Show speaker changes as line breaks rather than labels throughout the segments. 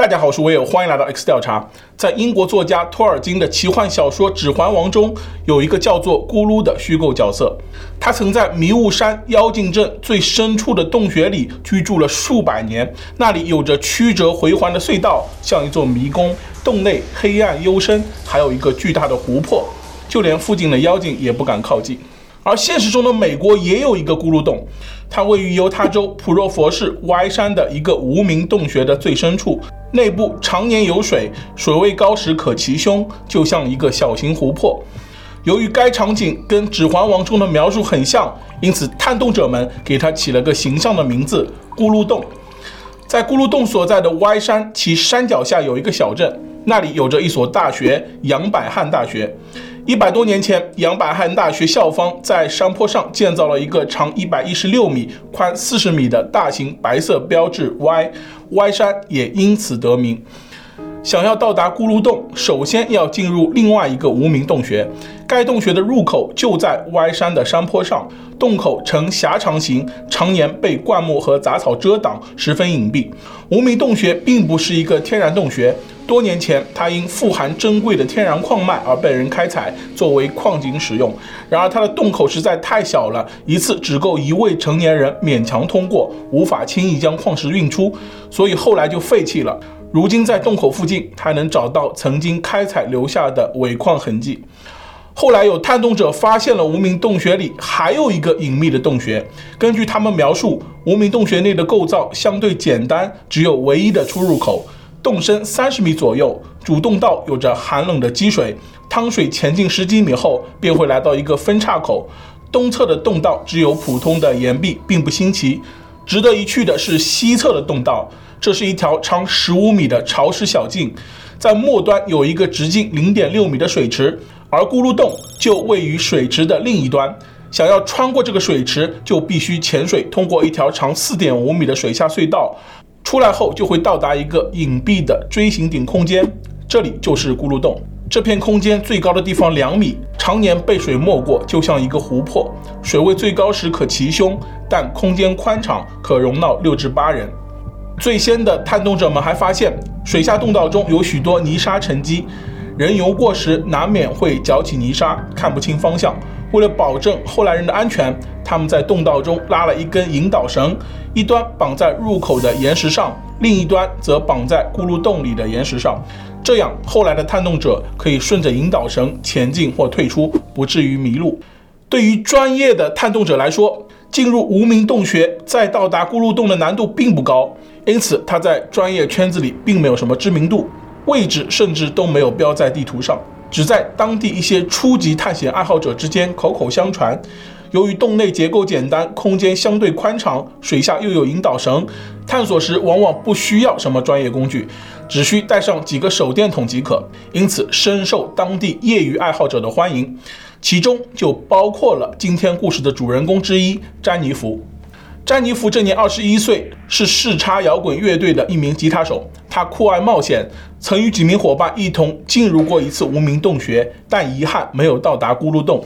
大家好，我是威尔，欢迎来到 X 调查。在英国作家托尔金的奇幻小说《指环王》中，有一个叫做咕噜的虚构角色，他曾在迷雾山妖精镇最深处的洞穴里居住了数百年，那里有着曲折回环的隧道，像一座迷宫，洞内黑暗幽深，还有一个巨大的湖泊，就连附近的妖精也不敢靠近。而现实中的美国也有一个咕噜洞，它位于犹他州普若佛市 Y 山的一个无名洞穴的最深处，内部常年有水，水位高时可齐胸，就像一个小型湖泊。由于该场景跟《指环王》中的描述很像，因此探洞者们给它起了个形象的名字——咕噜洞。在咕噜洞所在的歪山，其山脚下有一个小镇，那里有着一所大学——杨百翰大学。一百多年前，杨百翰大学校方在山坡上建造了一个长一百一十六米、宽四十米的大型白色标志 Y，Y 山也因此得名。想要到达咕噜洞，首先要进入另外一个无名洞穴。该洞穴的入口就在 Y 山的山坡上，洞口呈狭长形，常年被灌木和杂草遮挡，十分隐蔽。无名洞穴并不是一个天然洞穴，多年前它因富含珍贵的天然矿脉而被人开采作为矿井使用。然而它的洞口实在太小了，一次只够一位成年人勉强通过，无法轻易将矿石运出，所以后来就废弃了。如今在洞口附近还能找到曾经开采留下的尾矿痕迹。后来有探洞者发现了无名洞穴里还有一个隐秘的洞穴。根据他们描述，无名洞穴内的构造相对简单，只有唯一的出入口，洞深三十米左右，主洞道有着寒冷的积水，汤水前进十几米后便会来到一个分岔口。东侧的洞道只有普通的岩壁，并不新奇。值得一去的是西侧的洞道。这是一条长十五米的潮湿小径，在末端有一个直径零点六米的水池，而咕噜洞就位于水池的另一端。想要穿过这个水池，就必须潜水通过一条长四点五米的水下隧道，出来后就会到达一个隐蔽的锥形顶空间，这里就是咕噜洞。这片空间最高的地方两米，常年被水没过，就像一个湖泊，水位最高时可齐胸，但空间宽敞，可容纳六至八人。最先的探洞者们还发现，水下洞道中有许多泥沙沉积，人游过时难免会搅起泥沙，看不清方向。为了保证后来人的安全，他们在洞道中拉了一根引导绳，一端绑在入口的岩石上，另一端则绑在咕噜洞里的岩石上。这样，后来的探洞者可以顺着引导绳前进或退出，不至于迷路。对于专业的探洞者来说，进入无名洞穴再到达咕噜洞的难度并不高。因此，他在专业圈子里并没有什么知名度，位置甚至都没有标在地图上，只在当地一些初级探险爱好者之间口口相传。由于洞内结构简单，空间相对宽敞，水下又有引导绳，探索时往往不需要什么专业工具，只需带上几个手电筒即可，因此深受当地业余爱好者的欢迎。其中就包括了今天故事的主人公之一詹妮弗。詹妮弗这年二十一岁，是视差摇滚乐队的一名吉他手。他酷爱冒险，曾与几名伙伴一同进入过一次无名洞穴，但遗憾没有到达咕噜洞。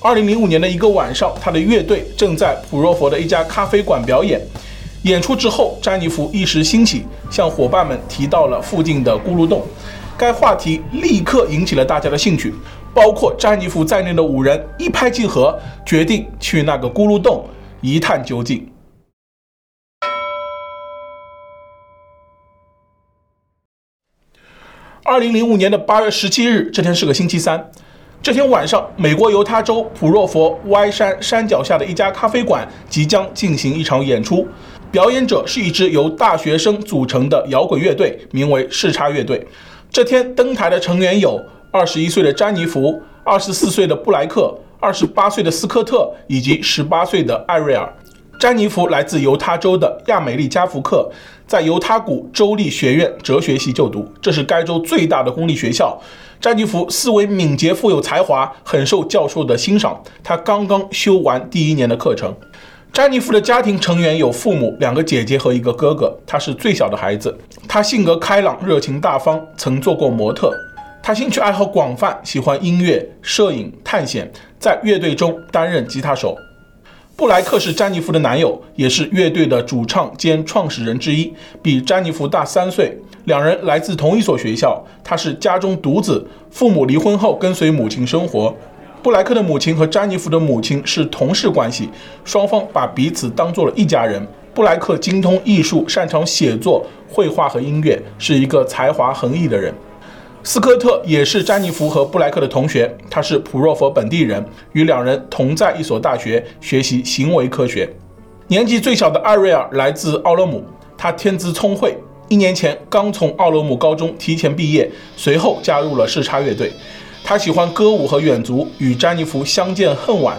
二零零五年的一个晚上，他的乐队正在普若佛的一家咖啡馆表演。演出之后，詹妮弗一时兴起，向伙伴们提到了附近的咕噜洞。该话题立刻引起了大家的兴趣，包括詹妮弗在内的五人一拍即合，决定去那个咕噜洞。一探究竟。二零零五年的八月十七日，这天是个星期三。这天晚上，美国犹他州普若佛 Y 山山脚下的一家咖啡馆即将进行一场演出，表演者是一支由大学生组成的摇滚乐队，名为视差乐队。这天登台的成员有二十一岁的詹妮弗、二十四岁的布莱克。二十八岁的斯科特以及十八岁的艾瑞尔，詹妮弗来自犹他州的亚美利加福克，在犹他谷州立学院哲学系就读，这是该州最大的公立学校。詹妮弗思维敏捷，富有才华，很受教授的欣赏。他刚刚修完第一年的课程。詹妮弗的家庭成员有父母、两个姐姐和一个哥哥，他是最小的孩子。他性格开朗、热情大方，曾做过模特。他兴趣爱好广泛，喜欢音乐、摄影、探险，在乐队中担任吉他手。布莱克是詹妮弗的男友，也是乐队的主唱兼创始人之一，比詹妮弗大三岁。两人来自同一所学校。他是家中独子，父母离婚后跟随母亲生活。布莱克的母亲和詹妮弗的母亲是同事关系，双方把彼此当做了一家人。布莱克精通艺术，擅长写作、绘画和音乐，是一个才华横溢的人。斯科特也是詹妮弗和布莱克的同学，他是普若佛本地人，与两人同在一所大学学习行为科学。年纪最小的艾瑞尔来自奥勒姆，他天资聪慧，一年前刚从奥勒姆高中提前毕业，随后加入了视察乐队。他喜欢歌舞和远足，与詹妮弗相见恨晚。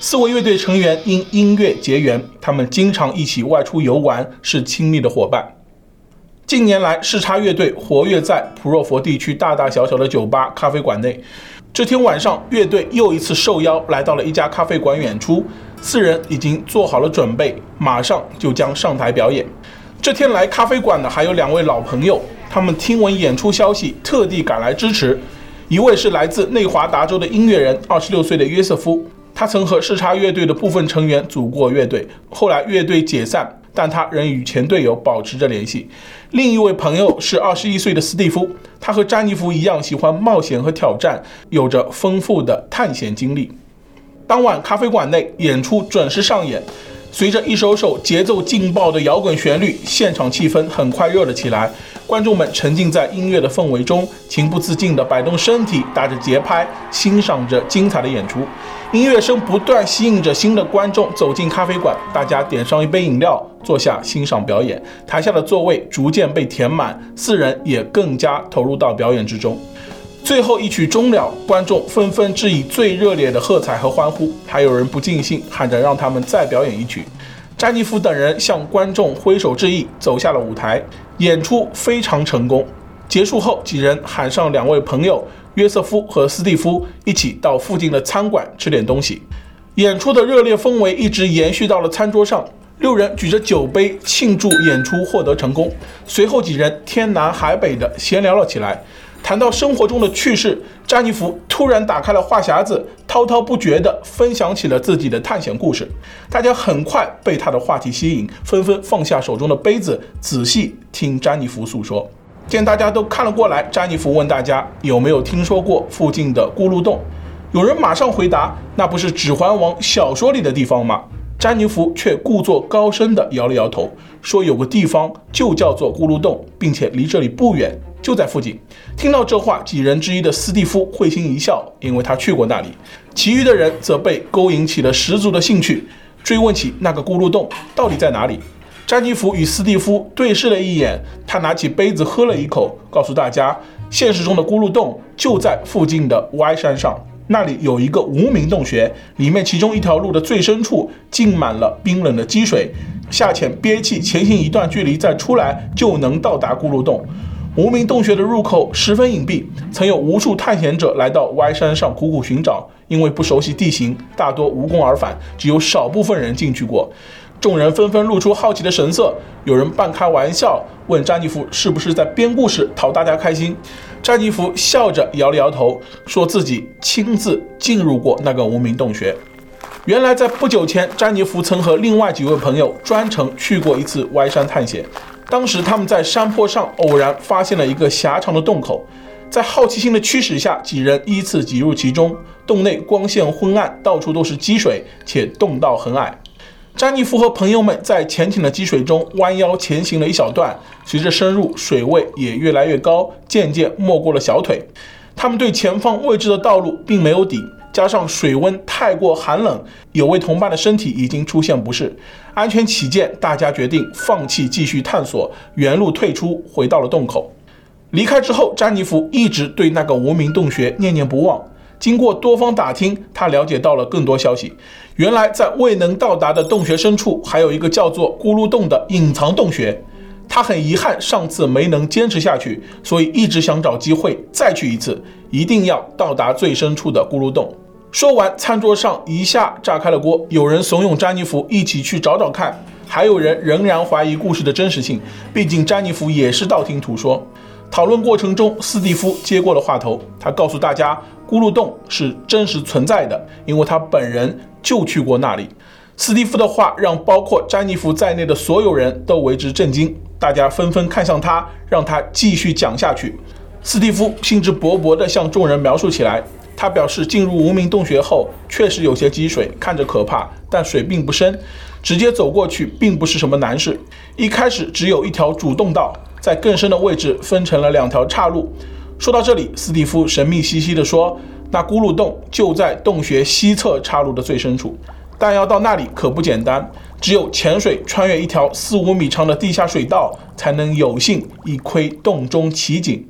四位乐队成员因音乐结缘，他们经常一起外出游玩，是亲密的伙伴。近年来，视察乐队活跃在普若佛地区大大小小的酒吧、咖啡馆内。这天晚上，乐队又一次受邀来到了一家咖啡馆演出。四人已经做好了准备，马上就将上台表演。这天来咖啡馆的还有两位老朋友，他们听闻演出消息，特地赶来支持。一位是来自内华达州的音乐人，二十六岁的约瑟夫，他曾和视察乐队的部分成员组过乐队，后来乐队解散。但他仍与前队友保持着联系。另一位朋友是二十一岁的斯蒂夫，他和詹妮弗一样喜欢冒险和挑战，有着丰富的探险经历。当晚咖啡馆内演出准时上演。随着一首首节奏劲爆的摇滚旋律，现场气氛很快热了起来。观众们沉浸在音乐的氛围中，情不自禁地摆动身体，打着节拍，欣赏着精彩的演出。音乐声不断吸引着新的观众走进咖啡馆，大家点上一杯饮料，坐下欣赏表演。台下的座位逐渐被填满，四人也更加投入到表演之中。最后一曲终了，观众纷纷致以最热烈的喝彩和欢呼，还有人不尽兴，喊着让他们再表演一曲。詹妮弗等人向观众挥手致意，走下了舞台。演出非常成功。结束后，几人喊上两位朋友约瑟夫和斯蒂夫，一起到附近的餐馆吃点东西。演出的热烈氛围一直延续到了餐桌上，六人举着酒杯庆祝演出获得成功。随后，几人天南海北的闲聊了起来。谈到生活中的趣事，詹妮弗突然打开了话匣子，滔滔不绝地分享起了自己的探险故事。大家很快被她的话题吸引，纷纷放下手中的杯子，仔细听詹妮弗诉说。见大家都看了过来，詹妮弗问大家有没有听说过附近的咕噜洞。有人马上回答：“那不是《指环王》小说里的地方吗？”詹妮弗却故作高深地摇了摇头，说：“有个地方就叫做咕噜洞，并且离这里不远。”就在附近。听到这话，几人之一的斯蒂夫会心一笑，因为他去过那里。其余的人则被勾引起了十足的兴趣，追问起那个咕噜洞到底在哪里。詹妮弗与斯蒂夫对视了一眼，他拿起杯子喝了一口，告诉大家，现实中的咕噜洞就在附近的歪山上，那里有一个无名洞穴，里面其中一条路的最深处浸满了冰冷的积水，下潜憋气前行一段距离再出来，就能到达咕噜洞。无名洞穴的入口十分隐蔽，曾有无数探险者来到歪山上苦苦寻找，因为不熟悉地形，大多无功而返，只有少部分人进去过。众人纷纷露出好奇的神色，有人半开玩笑问詹妮弗是不是在编故事讨大家开心。詹妮弗笑着摇了摇头，说自己亲自进入过那个无名洞穴。原来在不久前，詹妮弗曾和另外几位朋友专程去过一次歪山探险。当时他们在山坡上偶然发现了一个狭长的洞口，在好奇心的驱使下，几人依次挤入其中。洞内光线昏暗，到处都是积水，且洞道很矮。詹妮弗和朋友们在浅浅的积水中弯腰前行了一小段，随着深入，水位也越来越高，渐渐没过了小腿。他们对前方未知的道路并没有底。加上水温太过寒冷，有位同伴的身体已经出现不适。安全起见，大家决定放弃继续探索，原路退出，回到了洞口。离开之后，詹妮弗一直对那个无名洞穴念念不忘。经过多方打听，他了解到了更多消息。原来，在未能到达的洞穴深处，还有一个叫做咕噜洞的隐藏洞穴。他很遗憾上次没能坚持下去，所以一直想找机会再去一次，一定要到达最深处的咕噜洞。说完，餐桌上一下炸开了锅。有人怂恿詹妮弗一起去找找看，还有人仍然怀疑故事的真实性。毕竟詹妮弗也是道听途说。讨论过程中，斯蒂夫接过了话头，他告诉大家，咕噜洞是真实存在的，因为他本人就去过那里。斯蒂夫的话让包括詹妮弗在内的所有人都为之震惊，大家纷纷看向他，让他继续讲下去。斯蒂夫兴致勃勃地向众人描述起来。他表示，进入无名洞穴后确实有些积水，看着可怕，但水并不深，直接走过去并不是什么难事。一开始只有一条主洞道，在更深的位置分成了两条岔路。说到这里，斯蒂夫神秘兮兮地说：“那咕噜洞就在洞穴西侧岔路的最深处。”但要到那里可不简单，只有潜水穿越一条四五米长的地下水道，才能有幸一窥洞中奇景。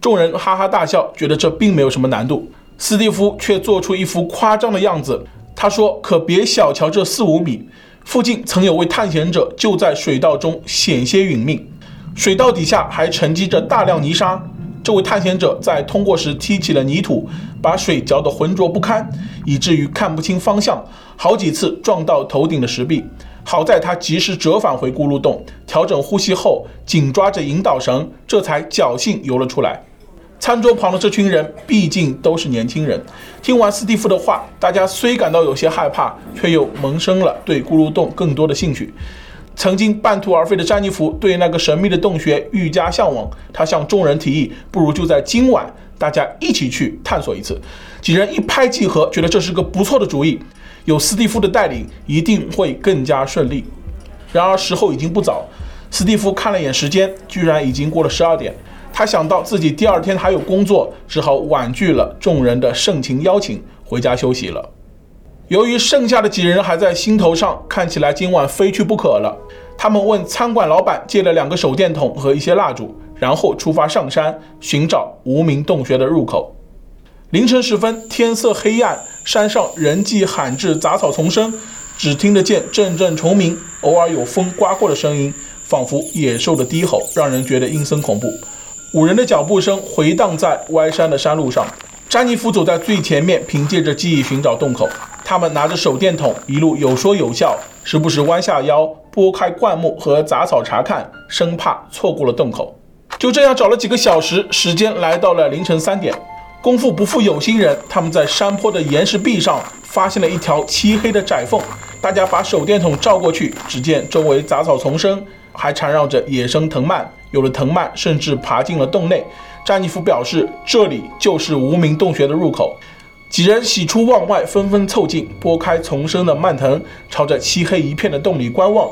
众人哈哈大笑，觉得这并没有什么难度。斯蒂夫却做出一副夸张的样子，他说：“可别小瞧这四五米，附近曾有位探险者就在水道中险些殒命，水道底下还沉积着大量泥沙。”这位探险者在通过时踢起了泥土，把水搅得浑浊不堪，以至于看不清方向，好几次撞到头顶的石壁。好在他及时折返回咕噜洞，调整呼吸后，紧抓着引导绳，这才侥幸游了出来。餐桌旁的这群人毕竟都是年轻人，听完斯蒂夫的话，大家虽感到有些害怕，却又萌生了对咕噜洞更多的兴趣。曾经半途而废的詹妮弗对那个神秘的洞穴愈加向往，她向众人提议，不如就在今晚，大家一起去探索一次。几人一拍即合，觉得这是个不错的主意，有斯蒂夫的带领，一定会更加顺利。然而时候已经不早，斯蒂夫看了眼时间，居然已经过了十二点。他想到自己第二天还有工作，只好婉拒了众人的盛情邀请，回家休息了。由于剩下的几人还在兴头上，看起来今晚非去不可了。他们问餐馆老板借了两个手电筒和一些蜡烛，然后出发上山寻找无名洞穴的入口。凌晨时分，天色黑暗，山上人迹罕至，杂草丛生，只听得见阵阵虫鸣，偶尔有风刮过的声音，仿佛野兽的低吼，让人觉得阴森恐怖。五人的脚步声回荡在歪山的山路上。詹妮弗走在最前面，凭借着记忆寻找洞口。他们拿着手电筒，一路有说有笑，时不时弯下腰拨开灌木和杂草查看，生怕错过了洞口。就这样找了几个小时，时间来到了凌晨三点。功夫不负有心人，他们在山坡的岩石壁上发现了一条漆黑的窄缝。大家把手电筒照过去，只见周围杂草丛生，还缠绕着野生藤蔓，有的藤蔓甚至爬进了洞内。詹妮弗表示，这里就是无名洞穴的入口。几人喜出望外，纷纷凑近，拨开丛生的蔓藤，朝着漆黑一片的洞里观望。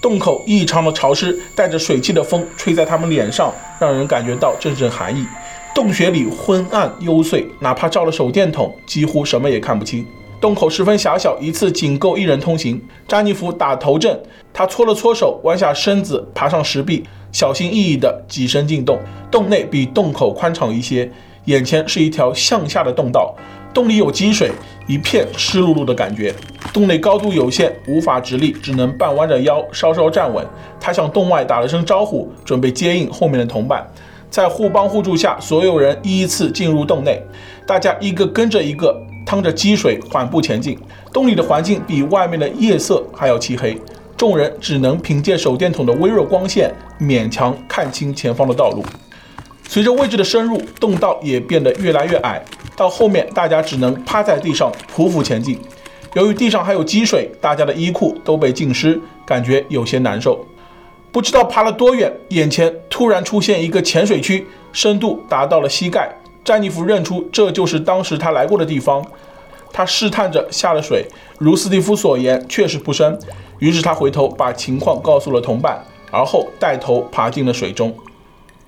洞口异常的潮湿，带着水汽的风吹在他们脸上，让人感觉到阵阵寒意。洞穴里昏暗幽邃，哪怕照了手电筒，几乎什么也看不清。洞口十分狭小，一次仅够一人通行。詹妮弗打头阵，他搓了搓手，弯下身子，爬上石壁，小心翼翼地挤身进洞。洞内比洞口宽敞一些，眼前是一条向下的洞道。洞里有积水，一片湿漉漉的感觉。洞内高度有限，无法直立，只能半弯着腰，稍稍站稳。他向洞外打了声招呼，准备接应后面的同伴。在互帮互助下，所有人依次进入洞内。大家一个跟着一个，趟着积水缓步前进。洞里的环境比外面的夜色还要漆黑，众人只能凭借手电筒的微弱光线，勉强看清前方的道路。随着位置的深入，洞道也变得越来越矮。到后面，大家只能趴在地上匍匐前进。由于地上还有积水，大家的衣裤都被浸湿，感觉有些难受。不知道爬了多远，眼前突然出现一个浅水区，深度达到了膝盖。詹妮弗认出这就是当时他来过的地方。他试探着下了水，如斯蒂夫所言，确实不深。于是他回头把情况告诉了同伴，而后带头爬进了水中。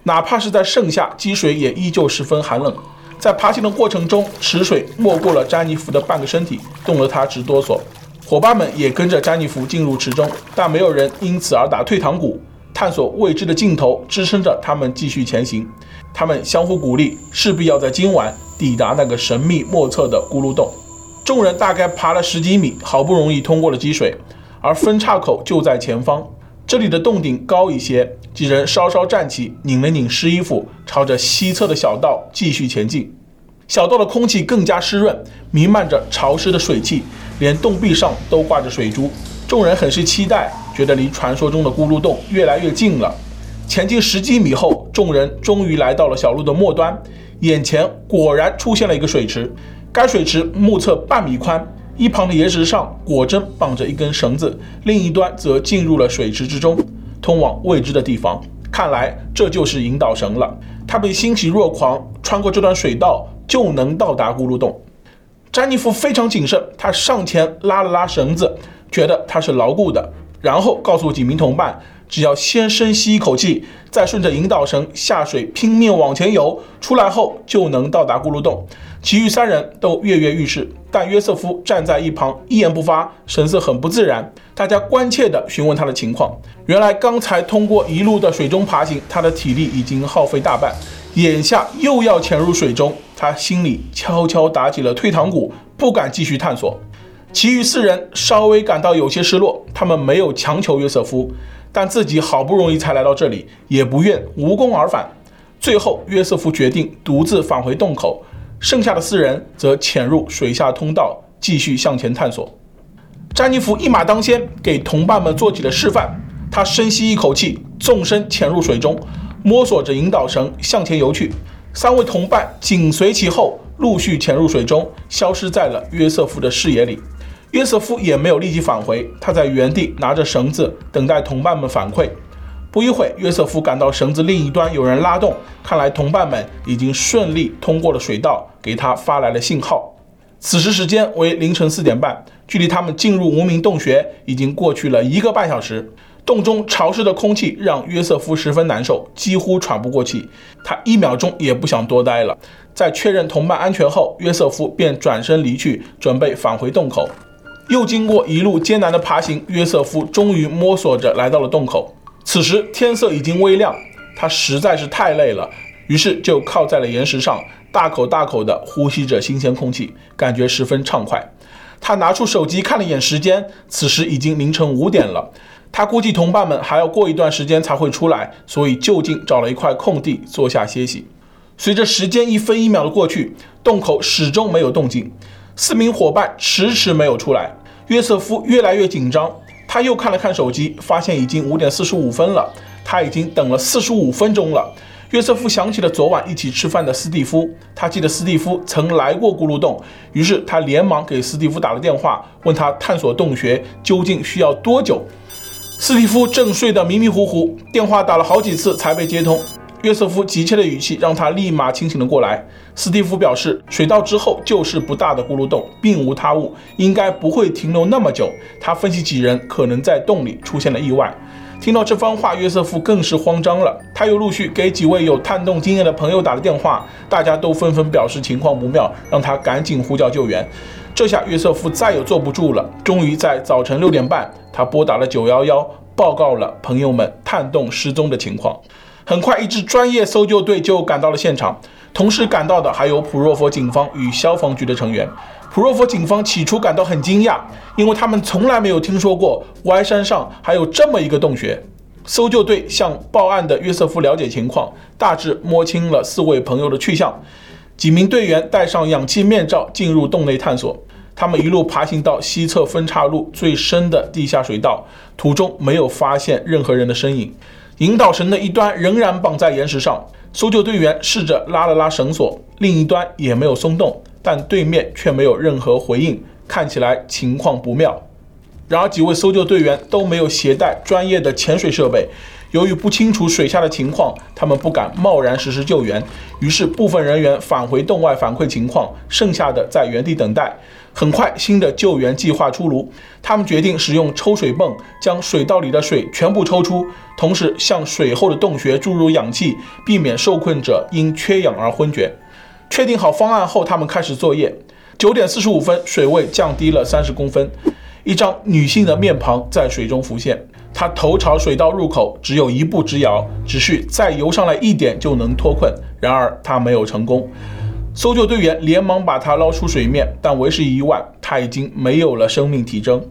哪怕是在盛夏，积水也依旧十分寒冷。在爬行的过程中，池水没过了詹妮弗的半个身体，冻得她直哆嗦。伙伴们也跟着詹妮弗进入池中，但没有人因此而打退堂鼓。探索未知的尽头支撑着他们继续前行。他们相互鼓励，势必要在今晚抵达那个神秘莫测的咕噜洞。众人大概爬了十几米，好不容易通过了积水，而分岔口就在前方。这里的洞顶高一些。几人稍稍站起，拧了拧湿衣服，朝着西侧的小道继续前进。小道的空气更加湿润，弥漫着潮湿的水汽，连洞壁上都挂着水珠。众人很是期待，觉得离传说中的咕噜洞越来越近了。前进十几米后，众人终于来到了小路的末端，眼前果然出现了一个水池。该水池目测半米宽，一旁的岩石上果真绑着一根绳子，另一端则进入了水池之中，通往未知的地方。看来这就是引导绳了。他们欣喜若狂，穿过这段水道就能到达咕噜洞。詹妮弗非常谨慎，他上前拉了拉绳子，觉得它是牢固的，然后告诉几名同伴，只要先深吸一口气，再顺着引导绳下水拼命往前游，出来后就能到达咕噜洞。其余三人都跃跃欲试，但约瑟夫站在一旁一言不发，神色很不自然。大家关切地询问他的情况。原来刚才通过一路的水中爬行，他的体力已经耗费大半，眼下又要潜入水中，他心里悄悄打起了退堂鼓，不敢继续探索。其余四人稍微感到有些失落，他们没有强求约瑟夫，但自己好不容易才来到这里，也不愿无功而返。最后，约瑟夫决定独自返回洞口。剩下的四人则潜入水下通道，继续向前探索。詹妮弗一马当先，给同伴们做起了示范。他深吸一口气，纵身潜入水中，摸索着引导绳向前游去。三位同伴紧随其后，陆续潜入水中，消失在了约瑟夫的视野里。约瑟夫也没有立即返回，他在原地拿着绳子，等待同伴们反馈。不一会，约瑟夫感到绳子另一端有人拉动，看来同伴们已经顺利通过了水道，给他发来了信号。此时时间为凌晨四点半，距离他们进入无名洞穴已经过去了一个半小时。洞中潮湿的空气让约瑟夫十分难受，几乎喘不过气。他一秒钟也不想多待了。在确认同伴安全后，约瑟夫便转身离去，准备返回洞口。又经过一路艰难的爬行，约瑟夫终于摸索着来到了洞口。此时天色已经微亮，他实在是太累了，于是就靠在了岩石上，大口大口地呼吸着新鲜空气，感觉十分畅快。他拿出手机看了一眼时间，此时已经凌晨五点了。他估计同伴们还要过一段时间才会出来，所以就近找了一块空地坐下歇息。随着时间一分一秒的过去，洞口始终没有动静，四名伙伴迟迟没有出来，约瑟夫越来越紧张。他又看了看手机，发现已经五点四十五分了。他已经等了四十五分钟了。约瑟夫想起了昨晚一起吃饭的斯蒂夫，他记得斯蒂夫曾来过咕噜洞，于是他连忙给斯蒂夫打了电话，问他探索洞穴究竟需要多久。斯蒂夫正睡得迷迷糊糊，电话打了好几次才被接通。约瑟夫急切的语气让他立马清醒了过来。斯蒂夫表示，水道之后就是不大的咕噜洞，并无他物，应该不会停留那么久。他分析几人可能在洞里出现了意外。听到这番话，约瑟夫更是慌张了。他又陆续给几位有探洞经验的朋友打了电话，大家都纷纷表示情况不妙，让他赶紧呼叫救援。这下约瑟夫再也坐不住了，终于在早晨六点半，他拨打了九幺幺，报告了朋友们探洞失踪的情况。很快，一支专业搜救队就赶到了现场。同时赶到的还有普若佛警方与消防局的成员。普若佛警方起初感到很惊讶，因为他们从来没有听说过歪山上还有这么一个洞穴。搜救队向报案的约瑟夫了解情况，大致摸清了四位朋友的去向。几名队员戴上氧气面罩进入洞内探索。他们一路爬行到西侧分岔路最深的地下水道，途中没有发现任何人的身影。引导绳的一端仍然绑在岩石上，搜救队员试着拉了拉绳索，另一端也没有松动，但对面却没有任何回应，看起来情况不妙。然而，几位搜救队员都没有携带专业的潜水设备，由于不清楚水下的情况，他们不敢贸然实施救援，于是部分人员返回洞外反馈情况，剩下的在原地等待。很快，新的救援计划出炉。他们决定使用抽水泵将水道里的水全部抽出，同时向水后的洞穴注入氧气，避免受困者因缺氧而昏厥。确定好方案后，他们开始作业。九点四十五分，水位降低了三十公分，一张女性的面庞在水中浮现。她头朝水道入口，只有一步之遥，只需再游上来一点就能脱困。然而，她没有成功。搜救队员连忙把她捞出水面，但为时已晚，她已经没有了生命体征。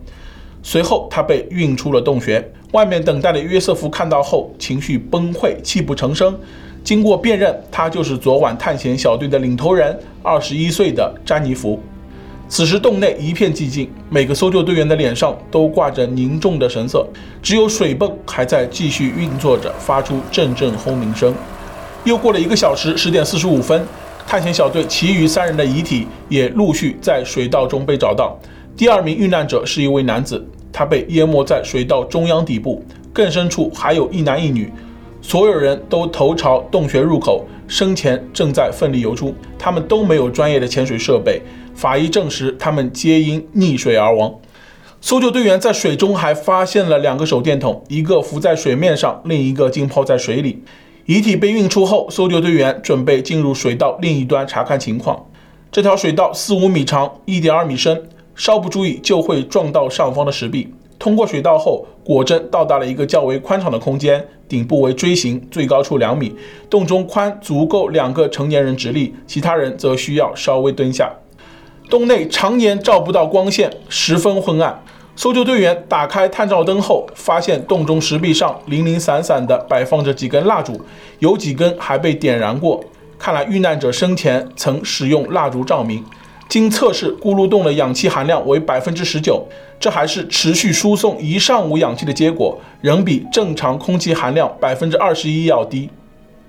随后，她被运出了洞穴。外面等待的约瑟夫看到后，情绪崩溃，泣不成声。经过辨认，他就是昨晚探险小队的领头人，二十一岁的詹妮弗。此时，洞内一片寂静，每个搜救队员的脸上都挂着凝重的神色，只有水泵还在继续运作着，发出阵阵轰鸣声。又过了一个小时，十点四十五分。探险小队其余三人的遗体也陆续在水道中被找到，第二名遇难者是一位男子，他被淹没在水道中央底部，更深处还有一男一女，所有人都头朝洞穴入口，生前正在奋力游出，他们都没有专业的潜水设备，法医证实他们皆因溺水而亡。搜救队员在水中还发现了两个手电筒，一个浮在水面上，另一个浸泡在水里。遗体被运出后，搜救队员准备进入水道另一端查看情况。这条水道四五米长，一点二米深，稍不注意就会撞到上方的石壁。通过水道后，果真到达了一个较为宽敞的空间，顶部为锥形，最高处两米，洞中宽足够两个成年人直立，其他人则需要稍微蹲下。洞内常年照不到光线，十分昏暗。搜救队员打开探照灯后，发现洞中石壁上零零散散地摆放着几根蜡烛，有几根还被点燃过。看来遇难者生前曾使用蜡烛照明。经测试，咕噜洞的氧气含量为百分之十九，这还是持续输送一上午氧气的结果，仍比正常空气含量百分之二十一要低。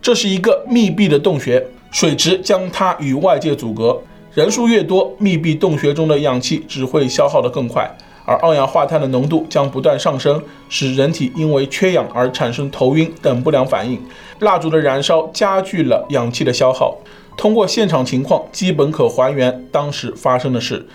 这是一个密闭的洞穴，水池将它与外界阻隔。人数越多，密闭洞穴中的氧气只会消耗得更快。而二氧化碳的浓度将不断上升，使人体因为缺氧而产生头晕等不良反应。蜡烛的燃烧加剧了氧气的消耗。通过现场情况，基本可还原当时发生的事。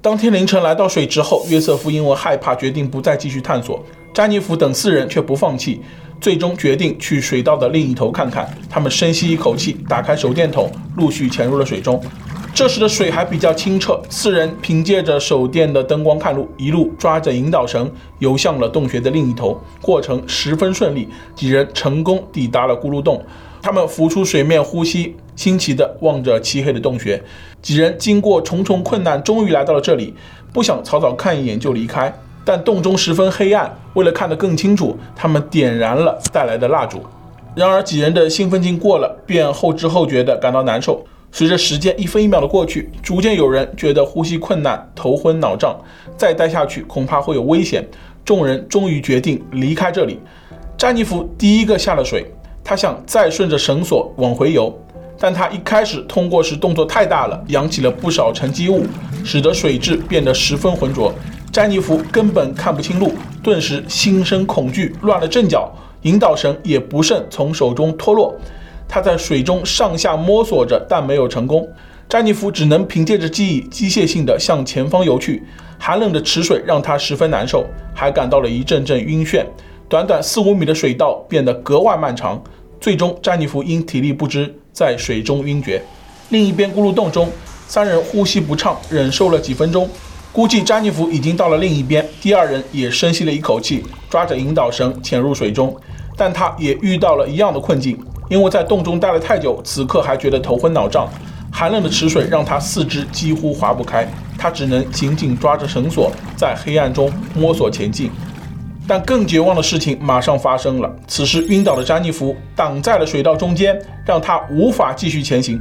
当天凌晨来到水池后，约瑟夫因为害怕，决定不再继续探索。詹妮弗等四人却不放弃，最终决定去水道的另一头看看。他们深吸一口气，打开手电筒，陆续潜入了水中。这时的水还比较清澈，四人凭借着手电的灯光看路，一路抓着引导绳游向了洞穴的另一头。过程十分顺利，几人成功抵达了咕噜洞。他们浮出水面呼吸，新奇地望着漆黑的洞穴。几人经过重重困难，终于来到了这里，不想草草看一眼就离开。但洞中十分黑暗，为了看得更清楚，他们点燃了带来的蜡烛。然而几人的兴奋劲过了，便后知后觉地感到难受。随着时间一分一秒的过去，逐渐有人觉得呼吸困难、头昏脑胀，再待下去恐怕会有危险。众人终于决定离开这里。詹妮弗第一个下了水，他想再顺着绳索往回游，但他一开始通过时动作太大了，扬起了不少沉积物，使得水质变得十分浑浊。詹妮弗根本看不清路，顿时心生恐惧，乱了阵脚，引导绳也不慎从手中脱落。他在水中上下摸索着，但没有成功。詹妮弗只能凭借着记忆，机械性地向前方游去。寒冷的池水让他十分难受，还感到了一阵阵晕眩。短短四五米的水道变得格外漫长，最终詹妮弗因体力不支在水中晕厥。另一边咕噜洞中，三人呼吸不畅，忍受了几分钟，估计詹妮弗已经到了另一边。第二人也深吸了一口气，抓着引导绳潜入水中，但他也遇到了一样的困境。因为在洞中待了太久，此刻还觉得头昏脑胀，寒冷的池水让他四肢几乎划不开，他只能紧紧抓着绳索，在黑暗中摸索前进。但更绝望的事情马上发生了，此时晕倒的詹妮弗挡在了水道中间，让他无法继续前行。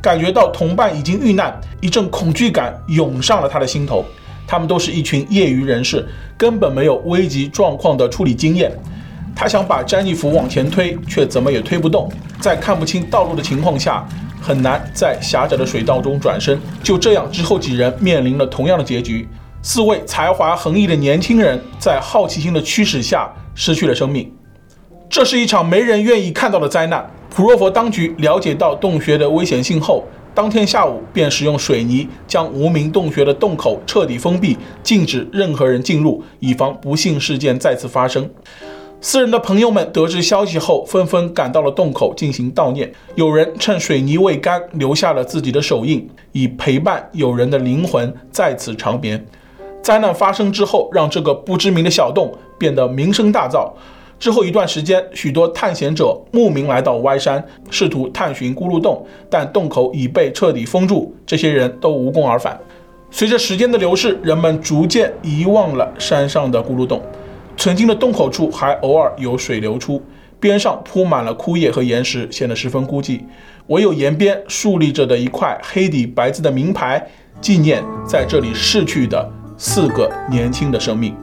感觉到同伴已经遇难，一阵恐惧感涌上了他的心头。他们都是一群业余人士，根本没有危急状况的处理经验。他想把詹妮弗往前推，却怎么也推不动。在看不清道路的情况下，很难在狭窄的水道中转身。就这样，之后几人面临了同样的结局。四位才华横溢的年轻人在好奇心的驱使下失去了生命。这是一场没人愿意看到的灾难。普若佛当局了解到洞穴的危险性后，当天下午便使用水泥将无名洞穴的洞口彻底封闭，禁止任何人进入，以防不幸事件再次发生。四人的朋友们得知消息后，纷纷赶到了洞口进行悼念。有人趁水泥未干，留下了自己的手印，以陪伴友人的灵魂在此长眠。灾难发生之后，让这个不知名的小洞变得名声大噪。之后一段时间，许多探险者慕名来到歪山，试图探寻咕噜洞，但洞口已被彻底封住，这些人都无功而返。随着时间的流逝，人们逐渐遗忘了山上的咕噜洞。曾经的洞口处还偶尔有水流出，边上铺满了枯叶和岩石，显得十分孤寂。唯有沿边竖立着的一块黑底白字的名牌，纪念在这里逝去的四个年轻的生命。